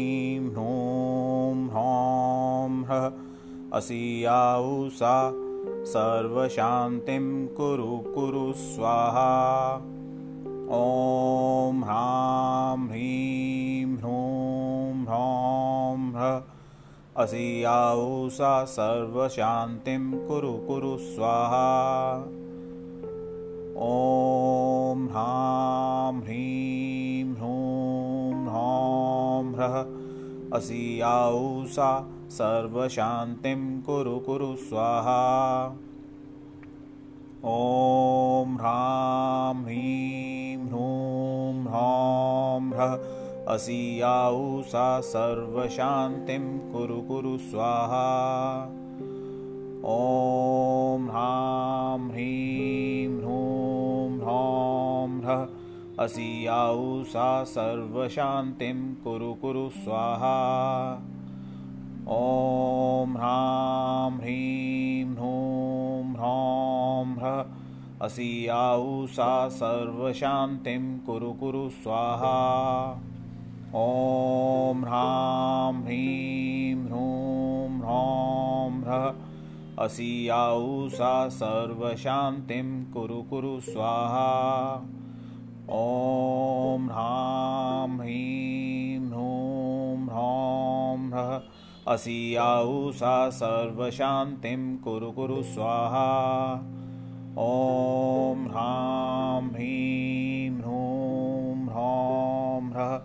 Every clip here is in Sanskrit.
ह्रीं ह्रूं ह्रौं ह्रः असियाऊसा सर्वशान्तिं कुरु कुरु स्वाहा। ॐ ह्रां ह्रीं ह्रूं ह्रौं ह्रः असियाऊसा सर्वशान्तिं कुरु कुरु स्वाहा। ॐ ह्रां ह्रीं ह्रूं असियाऊसा सर्वशान्तिं कुरु कुरु स्वाहा। ॐ ह्रां ह्रीं ह्रूं ह्रौं ह्रः असियाऊसा सर्वशान्तिं कुरु कुरु स्वाहा। ॐ ह्रां ह्रीं ह्रूं ह्रौं ह्रः असियाऊसा सर्वशान्तिं कुरु कुरु स्वाहा। ॐ ह्रां ह्रीं ह्रूं ह्रौं ह्रः। असियाऊसा सर्वशान्तिं कुरु कुरु स्वाहा। ॐ ह्रां ह्रीं ह्रूं ह्रौं ह्रः। असियाऊसा सर्वशान्तिं कुरु कुरु स्वाहा ॐ ह्रां ह्रीं ह्रूं ह्रौं ह्रः। असियाऊसा सर्वशान्तिं कुरु कुरु स्वाहा। ॐ ह्रां ह्रीं ह्रूं ह्रौं ह्रः।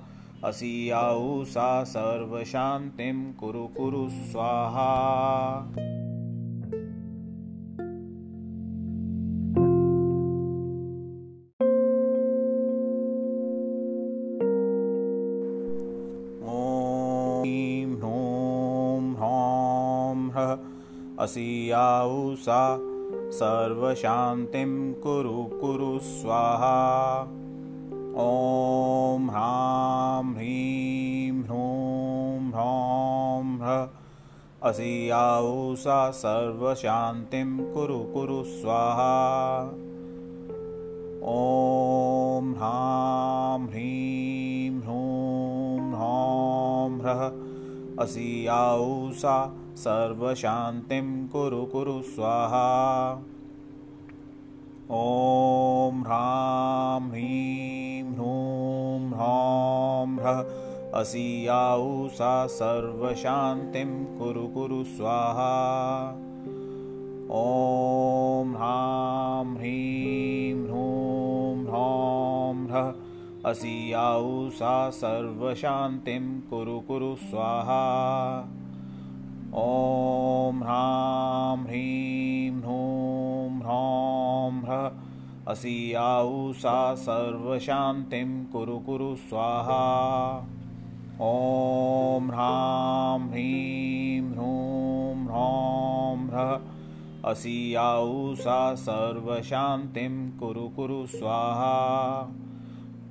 असियाऊसा सर्वशान्तिं कुरु कुरु स्वाहा असियाऊसा सर्वशान्तिं कुरु कुरु स्वाहा। ॐ ह्रां ह्रीं ह्रूं ह्रौं ह्रः असियाऊसा सर्वशान्तिं कुरु कुरु स्वाहा। ॐ ह्रां ह्रीं ह्रूं ह्रौं ह्रः असियाऊसा सर्वशान्तिं कुरु कुरु स्वाहा। ॐ ह्रां ह्रीं ह्रूं ह्रौं ह्रः असियाऊसा सर्वशान्तिं कुरु कुरु स्वाहा। ॐ ह्रां ह्रीं ह्रूं ह्रौं ह्रः असियाऊसा सर्वशान्तिं कुरु कुरु स्वाहा ॐ ह्रां ह्रीं ह्रूं ह्रौं। ह्रः असियाऊसा सर्वशान्तिं कुरु कुरु स्वाहा। ॐ ह्रां ह्रीं ह्रूं ह्रौं। ह्रः असियाऊसा सर्वशान्तिं कुरु कुरु स्वाहा।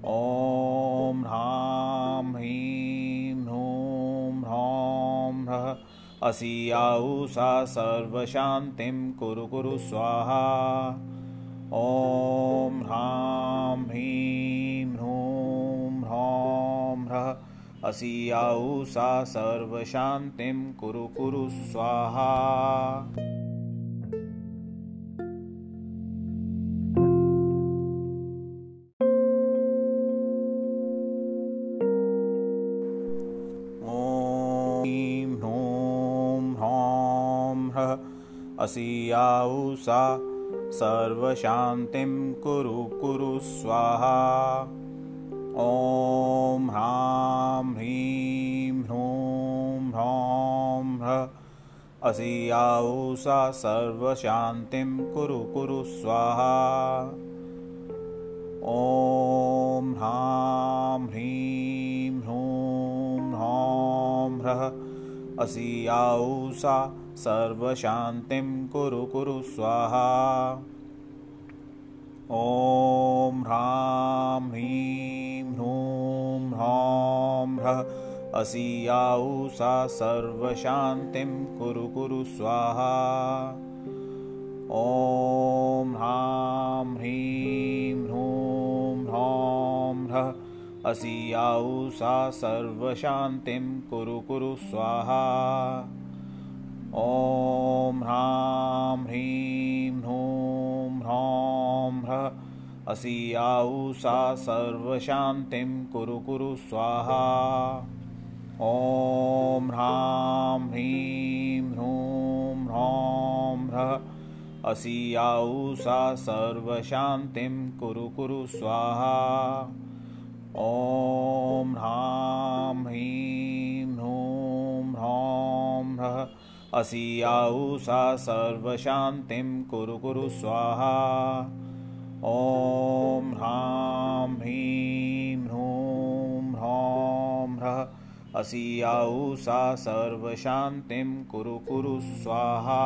ॐ ह्रां ह्रीं ह्रूं ह्रौं ह्रः असियाऊसा सर्वशान्तिं कुरु कुरु स्वाहा। ॐ ह्रां ह्रीं ह्रूं ह्रौं ह्रः। असियाऊसा सर्वशान्तिं कुरु कुरु स्वाहा असियाऊसा सर्वशान्तिं कुरु कुरु स्वाहा। ॐ ह्रां ह्रीं ह्रूं ह्रौं ह्रः असियाऊसा सर्वशान्तिं कुरु कुरु स्वाहा। ॐ ह्रां ह्रीं ह्रूं ह्रौं ह्रः असियाऊसा सर्वशान्तिं कुरु कुरु स्वाहा। ॐ ह्रां ह्रीं ह्रूं ह्रौं ह्रः असियाऊसा सर्वशान्तिं कुरु कुरु स्वाहा। ॐ ह्रां ह्रीं ह्रूं ह्रौं ह्रः असियाौ सा सर्वशान्तिं कुरु कुरु स्वाहा ॐ ह्रां ह्रीं ह्रूं ह्रौं ह्रः। असियाौ सा सर्वशान्तिं कुरु कुरु स्वाहा। ॐ ह्रां ह्रीं ह्रूं ह्रौं ह्रः। असियाौ सा सर्वशान्तिं कुरु कुरु स्वाहा। ॐ ह्रां ह्रीं ह्रूं ह्रौं ह्रः असियाौ सा सर्वशान्तिं कुरु कुरु स्वाहा। ॐ ह्रां ह्रीं ह्रूं ह्रौं ह्रः। असियाौ सा सर्वशान्तिं कुरु कुरु स्वाहा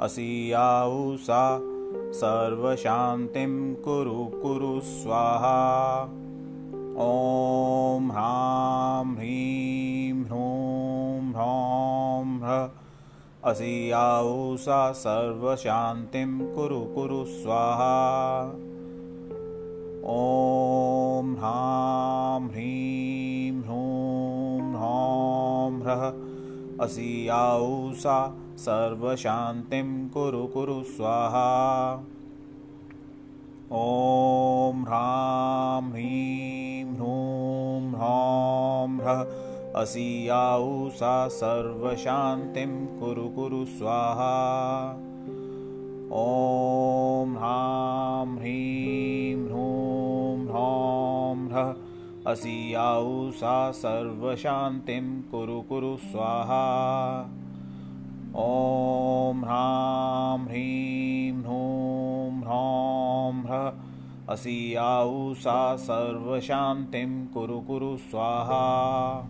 असियाौ सा सर्वशान्तिं कुरु कुरु स्वाहा। ॐ ह्रां ह्रीं ह्रूं ह्रौं ह्रः। असियाौ सा सर्वशान्तिं कुरु कुरु स्वाहा। ॐ ह्रां ह्रीं ह्रूं ह्रौं ह्रः। असियाौ सा सर्वशान्तिं कुरु कुरु स्वाहा। ॐ ह्रां ह्रीं ह्रूं ह्रौं ह्रः असियाौ सा सर्वशान्तिं कुरु कुरु स्वाहा। ॐ ह्रां ह्रीं ह्रूं ह्रौं ह्रः असियाौ सा सर्वशान्तिं कुरु कुरु स्वाहा ॐ ह्रां ह्रीं ह्रूं ह्रौं ह्रः। असियाौ सा सर्वशान्तिं कुरु कुरु स्वाहा।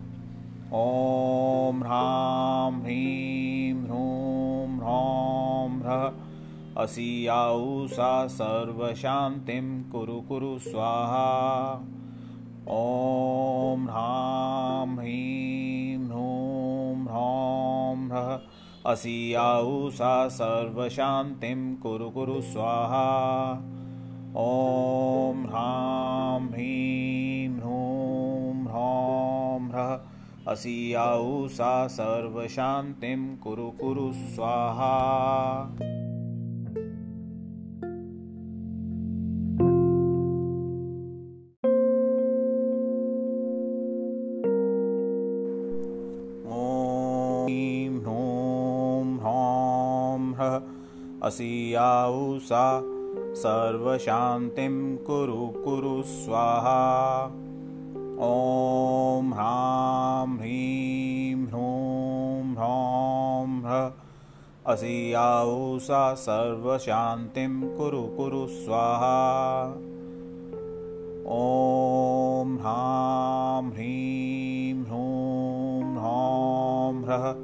ॐ ह्रां ह्रीं ह्रूं ह्रौं ह्रः। असियाौ सा सर्वशान्तिं कुरु कुरु स्वाहा। ॐ ह्रां ह्रीं असियाौ सा सर्वशान्तिं कुरु कुरु स्वाहा। ॐ ह्रां ह्रीं ह्रूं ह्रौं ह्रः असियाौ सा सर्वशान्तिं कुरु कुरु स्वाहा असियाौ सा सर्वशान्तिं कुरु कुरु स्वाहा। ॐ ह्रां ह्रीं ह्रूं ह्रौं ह्रः। असियाौ सा सर्वशान्तिं कुरु कुरु स्वाहा। ॐ ह्रां ह्रीं ह्रूं ह्रौं ह्रः।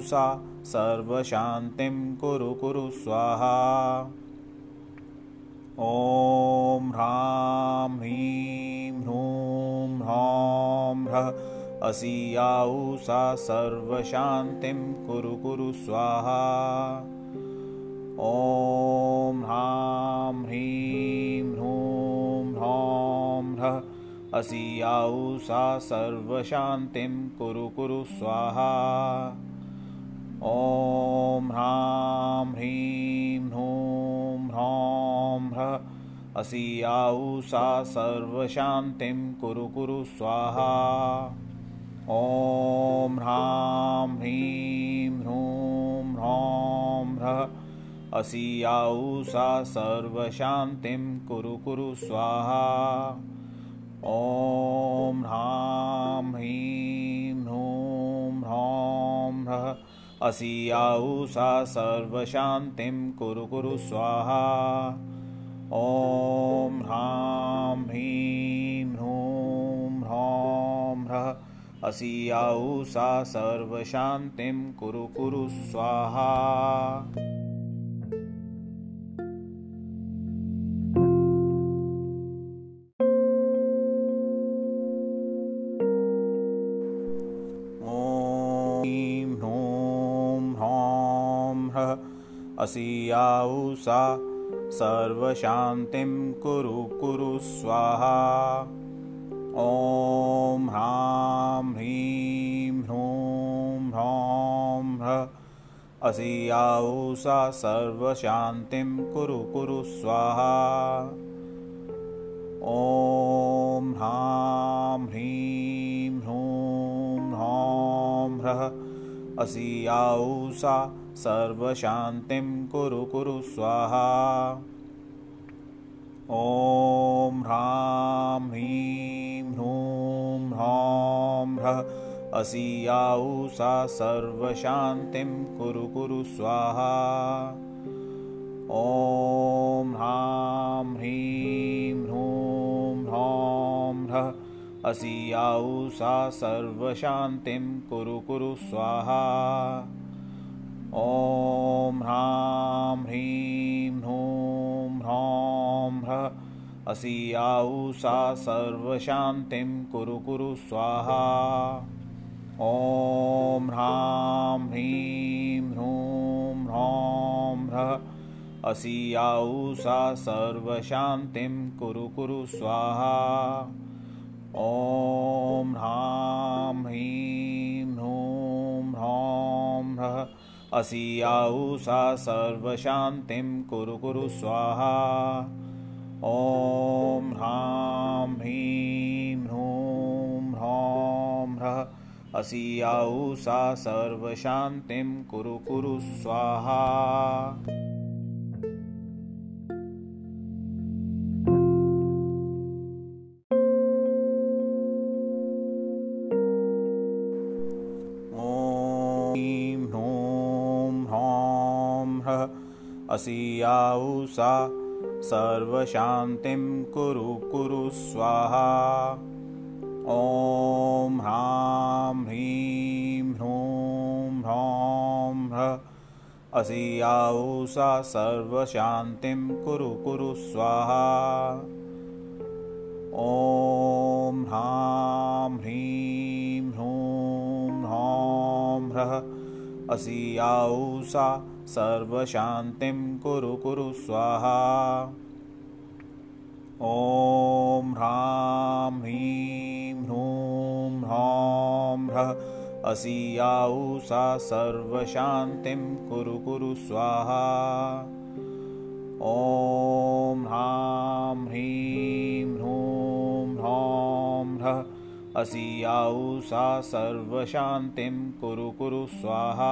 सा सर्वशान्तिं कुरु कुरु स्वाहा। ॐ ह्रां ह्रीं ह्रूं ह्रौं ह्रः असियाौ सा सर्वशान्तिं कुरु कुरु स्वाहा। ॐ ह्रां ह्रीं ह्रूं ह्रौं ह्रः असियाौ सा सर्वशान्तिं कुरु कुरु स्वाहा ॐ ह्रां ह्रीं ह्रूं ह्रौं ह्रः। असियाौ सा सर्वशान्तिं कुरु कुरु स्वाहा। ॐ ह्रां ह्रीं ह्रूं ह्रौं ह्रः। असियाौ सा सर्वशान्तिं कुरु कुरु स्वाहा। ॐ ह्रां ह्रीं ह्रूं ह्रौं ह्रः असियाौ सा सर्वशान्तिं कुरु कुरु स्वाहा। ॐ ह्रां ह्रीं ह्रूं ह्रौं ह्रः असियाौ सा सर्वशान्तिं कुरु कुरु स्वाहा असियाऊसा सर्वशान्तिं कुरु कुरु स्वाहा। ॐ ह्रां ह्रीं ह्रूं ह्रौं ह्र। असियाऊसा सर्वशान्तिं कुरु कुरु स्वाहा। ॐ ह्रां ह्रीं ह्रूं ह्रौं ह्रः। असियाऊसा सर्वशान्तिं कुरु कुरु स्वाहा। ॐ ह्रां ह्रीं ह्रूं ह्रौं ह्रः असियाऊसा सर्वशान्तिं कुरु कुरु स्वाहा। ॐ ह्रां ह्रीं ह्रूं ह्रौं ह्रः असियाऊसा सर्वशान्तिं कुरु कुरु स्वाहा ॐ ह्रां ह्रीं ह्रूं ह्रौं। ह्रः असियाऊसा सर्वशान्तिं कुरु कुरु स्वाहा। ॐ ह्रां ह्रीं ह्रूं ह्रौं। ह्रः असियाऊसा सर्वशान्तिं कुरु कुरु स्वाहा। ॐ ह्रां ह्रीं ह्रूं ह्रौं ह्रः असियाऊसा सर्वशान्तिं कुरु कुरु स्वाहा। ॐ ह्रां ह्रीं ह्रूं ह्रौं ह्रः। असियाऊसा सर्वशान्तिं कुरु कुरु स्वाहा असियाऊसा सर्वशान्तिं कुरु कुरु स्वाहा। ॐ ह्रां ह्रीं ह्रूं ह्रौं ह्रः। असियाऊसा सर्वशान्तिं कुरु कुरु स्वाहा। ॐ ह्रां ह्रीं ह्रूं ह्रौं ह्रः। असियाऊसा सर्वशान्तिं कुरु कुरु स्वाहा। ॐ ह्रां ह्रीं ह्रूं ह्रौं ह्रः असियाऊसा सर्वशान्तिं कुरु कुरु स्वाहा। ॐ ह्रां ह्रीं ह्रूं ह्रौं ह्रः असियाऊसा सर्वशान्तिं कुरु कुरु स्वाहा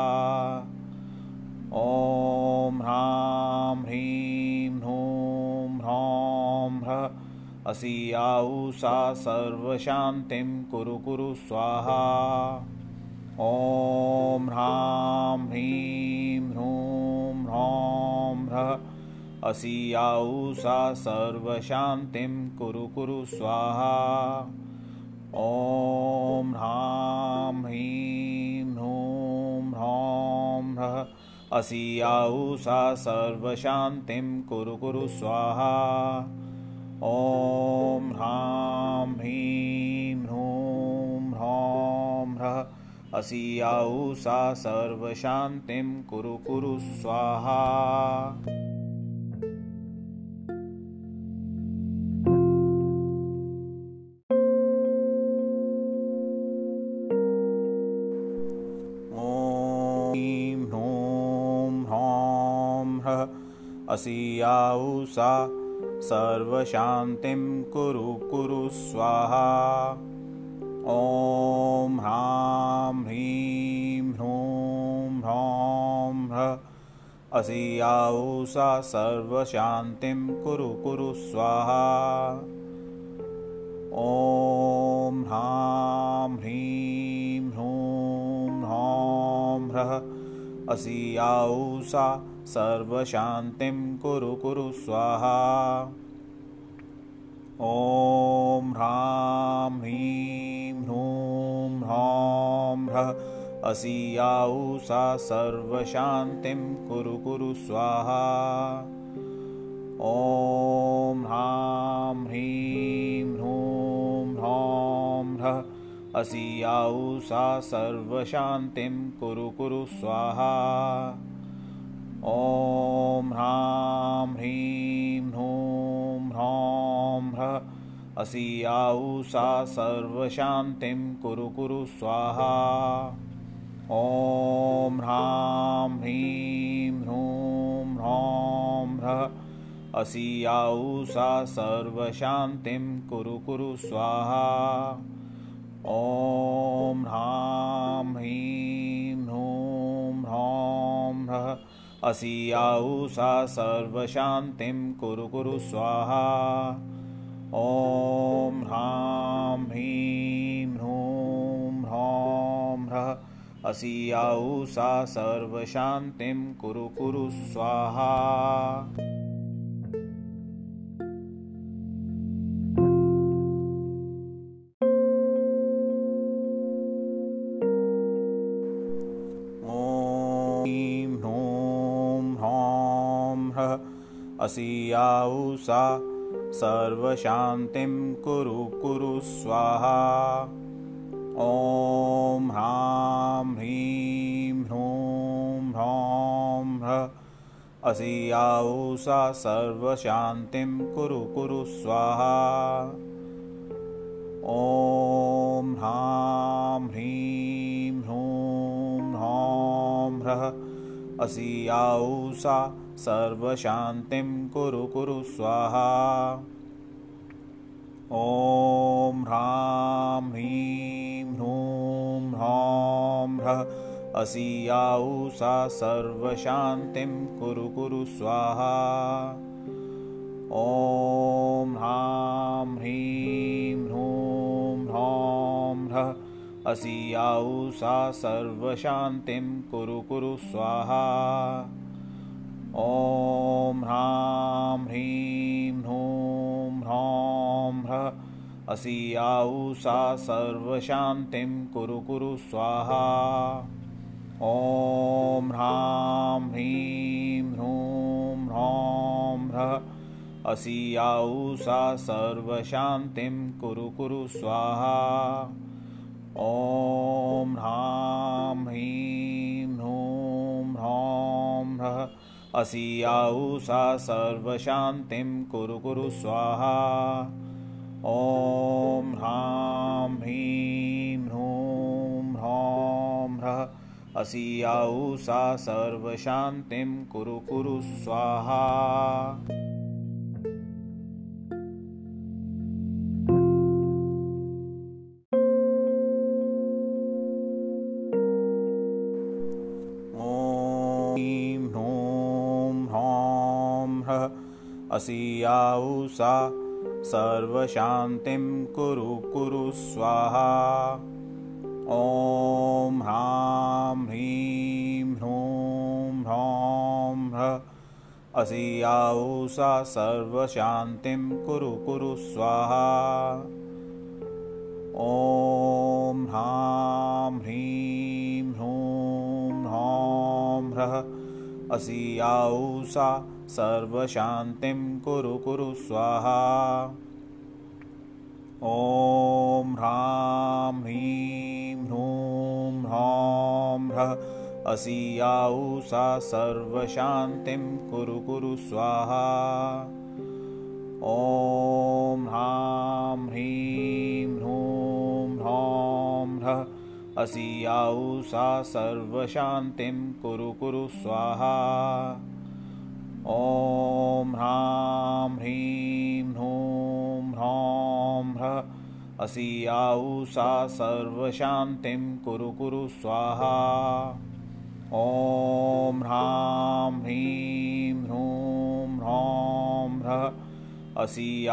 ॐ ह्रां ह्रीं ह्रूं ह्रौं ह्रः। असियाऊसा सर्वशान्तिं कुरु कुरु स्वाहा। ॐ ह्रां ह्रीं ह्रूं ह्रौं ह्रः। असियाऊसा सर्वशान्तिं कुरु कुरु स्वाहा असियाऊसा सर्वशान्तिं कुरु कुरु स्वाहा। ॐ ह्रां ह्रीं ह्रूं ह्रौं ह्रः। असियाऊसा सर्वशान्तिं कुरु कुरु स्वाहा असियाऊसा सर्वशान्तिं कुरु कुरु स्वाहा। ॐ ह्रां ह्रीं ह्रूं ह्रौं ह्रः असियाऊसा सर्वशान्तिं कुरु कुरु स्वाहा। ॐ ह्रां ह्रीं ह्रूं ह्रौं ह्रः असियाऊसा सर्वशान्तिं कुरु कुरु स्वाहा। ॐ ह्रां ह्रीं ह्रूं ह्रौं ह्रः असियाऊसा सर्वशान्तिं कुरु कुरु स्वाहा। ॐ ह्रां ह्रीं ह्रूं ह्रौं ह्रः असियाऊसा सर्वशान्तिं कुरु कुरु स्वाहा ॐ ह्रां ह्रीं ह्रूं ह्रौं ह्रः। असि सा सर्वशान्तिं कुरु कुरु स्वाहा। ॐ ह्रां ह्रीं ह्रूं ह्रौं ह्रः। असि सा सर्वशान्तिं कुरु कुरु स्वाहा। ॐ ह्रां ह्रीं ह्रूं ह्रौं ह्रः असि सा सर्वशान्तिं कुरु कुरु स्वाहा। ॐ ह्रां ह्रीं ह्रूं ह्रौं ह्रः। असि सा सर्वशान्तिं कुरु कुरु स्वाहा। सा सर्वशान्तिं कुरु कुरु स्वाहा। ॐ ह्रां ह्रीं ह्रूं ह्रौं ह्रः असि सा सर्वशान्तिं कुरु कुरु स्वाहा। ॐ ह्रां ह्रीं ह्रूं ह्रौं ह्रः सा सर्वशान्तिं कुरु कुरु स्वाहा। ॐ ह्रां ह्रीं ह्रूं ह्रौं ह्रः असि सा सर्वशान्तिं कुरु कुरु स्वाहा। ॐ ह्रां ह्रीं ह्रूं ह्रौं ह्रः असि सा सर्वशान्तिं कुरु कुरु स्वाहा ॐ ह्रां ह्रीं ह्रूं ह्रौं ह्रः। असि सा सर्वशान्तिं कुरु कुरु स्वाहा। ॐ ह्रां ह्रीं ह्रूं ह्रौं ह्रः। असि सा सर्वशान्तिं कुरु कुरु स्वाहा। ॐ ह्रां ह्रीं ह्रूं ह्रौं ह्रः असि सा सर्वशान्तिं कुरु कुरु स्वाहा। ॐ ह्रां ह्रीं ह्रूं ह्रौं ह्रः। असि सा सर्वशान्तिं कुरु कुरु स्वाहा असि सा सर्वशान्तिं कुरु कुरु स्वाहा। ॐ ह्रां ह्रीं ह्रूं ह्रौं ह्रः। असि सा सर्वशान्तिं कुरु कुरु स्वाहा। ॐ ह्रां ह्रीं ह्रूं ह्रौं ह्रः। सा सर्वशान्तिं कुरु कुरु स्वाहा। ॐ ह्रां ह्रीं ह्रूं ह्रौं ह्रः असि सा सर्वशान्तिं कुरु कुरु स्वाहा। ॐ ह्रां ह्रीं ह्रूं ह्रौं ह्रः असि सा सर्वशान्तिं कुरु कुरु स्वाहा ॐ ह्रां ह्रीं ह्रूं ह्रौं ह्रः। असि सा सर्वशान्तिं कुरु कुरु स्वाहा। ॐ ह्रां ह्रीं ह्रूं ह्रौं ह्रः। असि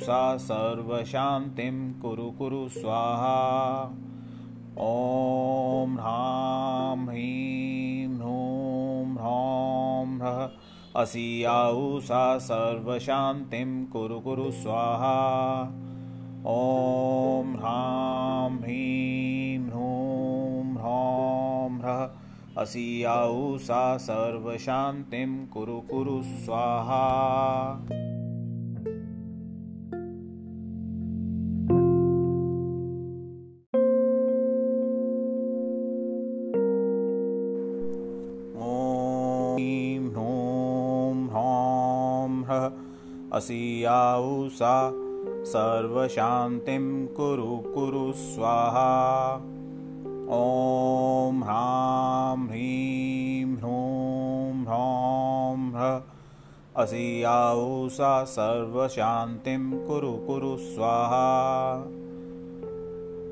सा सर्वशान्तिं कुरु कुरु स्वाहा असि सा सर्वशान्तिं कुरु कुरु स्वाहा। ॐ ह्रां ह्रीं ह्रूं ह्रौं ह्रः। असि सा सर्वशान्तिं कुरु कुरु स्वाहा असियाऊसा सर्वशान्तिं कुरु कुरु स्वाहा। ॐ ह्रां ह्रीं ह्रूं ह्रौं ह्र। असियाऊसा सर्वशान्तिं कुरु कुरु स्वाहा।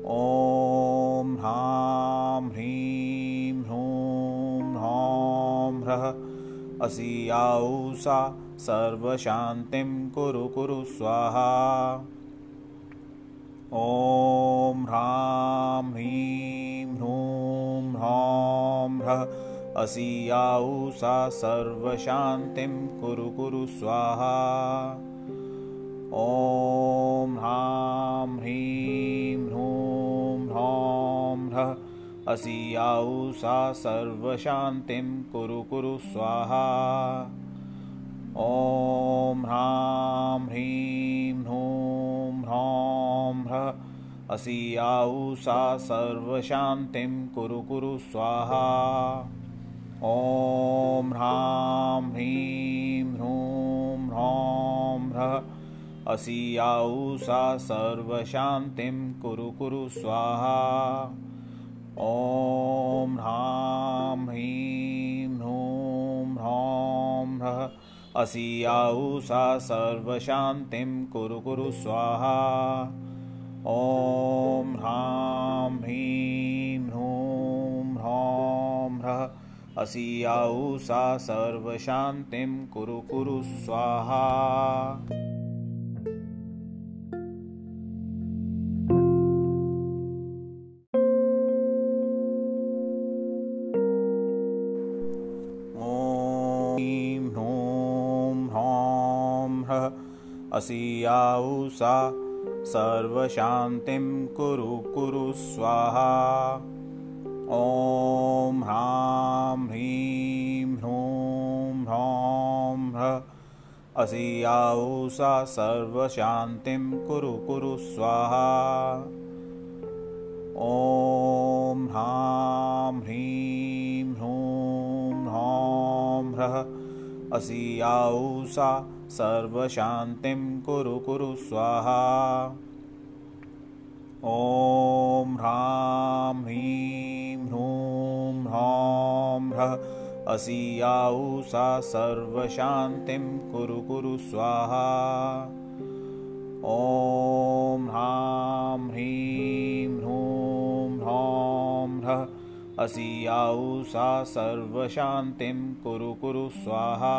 ॐ ह्रां ह्रीं ह्रूं ह्रौं ह्रः। असियाऊसा सर्वशान्तिं कुरु कुरु स्वाहा। ॐ ह्रां ह्रीं ह्रूं ह्रौं ह्रः असियाऊसा सर्वशान्तिं कुरु कुरु स्वाहा। ॐ ह्रां ह्रीं ह्रूं ह्रौं ह्रः असियाऊसा सर्वशान्तिं कुरु कुरु स्वाहा ॐ ह्रां ह्रीं ह्रूं ह्रौं ह्रः। असियाऊसा सर्वशान्तिं कुरु कुरु स्वाहा। ॐ ह्रां ह्रीं ह्रूं ह्रौं ह्रः। असियाऊसा सर्वशान्तिं कुरु कुरु स्वाहा। ॐ ह्रां ह्रीं ह्रूं ह्रौं ह्रः असियाऊसा सर्वशान्तिं कुरु कुरु स्वाहा। ॐ ह्रां ह्रीं ह्रूं ह्रौं ह्रः। असियाऊसा सर्वशान्तिं कुरु कुरु स्वाहा असियाऊसा सर्वशान्तिं कुरु कुरु स्वाहा। ॐ ह्रां ह्रीं ह्रूं ह्रौं ह्रः। असियाऊसा सर्वशान्तिं कुरु कुरु स्वाहा। ॐ ह्रां ह्रीं ह्रूं ह्रौं ह्रः। असियाऊसा सर्वशान्तिं कुरु कुरु स्वाहा। ॐ ह्रां ह्रीं ह्रूं ह्रौं ह्रः असियाऊसा सर्वशान्तिं कुरु कुरु स्वाहा। ॐ ह्रां ह्रीं ह्रूं ह्रौं ह्रः असियाऊसा सर्वशान्तिं कुरु कुरु स्वाहा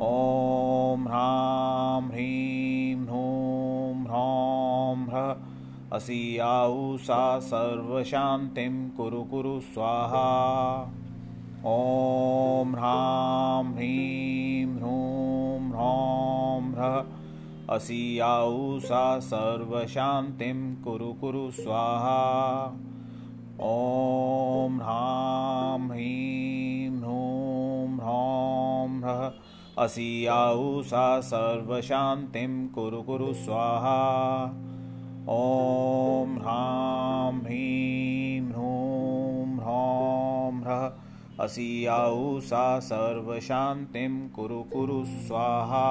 ॐ ह्रां ह्रीं ह्रूं ह्रौं ह्रः। असियाऊसा सर्वशान्तिं कुरु कुरु स्वाहा। ॐ ह्रां ह्रीं ह्रूं ह्रौं ह्रः। असियाऊसा सर्वशान्तिं कुरु कुरु स्वाहा। ॐ ह्रां ह्रीं ह्रूं ह्रौं ह्रः असियाऊसा सर्वशान्तिं कुरु कुरु स्वाहा। ॐ ह्रां ह्रीं ह्रूं ह्रौं ह्रः। असियाऊसा सर्वशान्तिं कुरु कुरु स्वाहा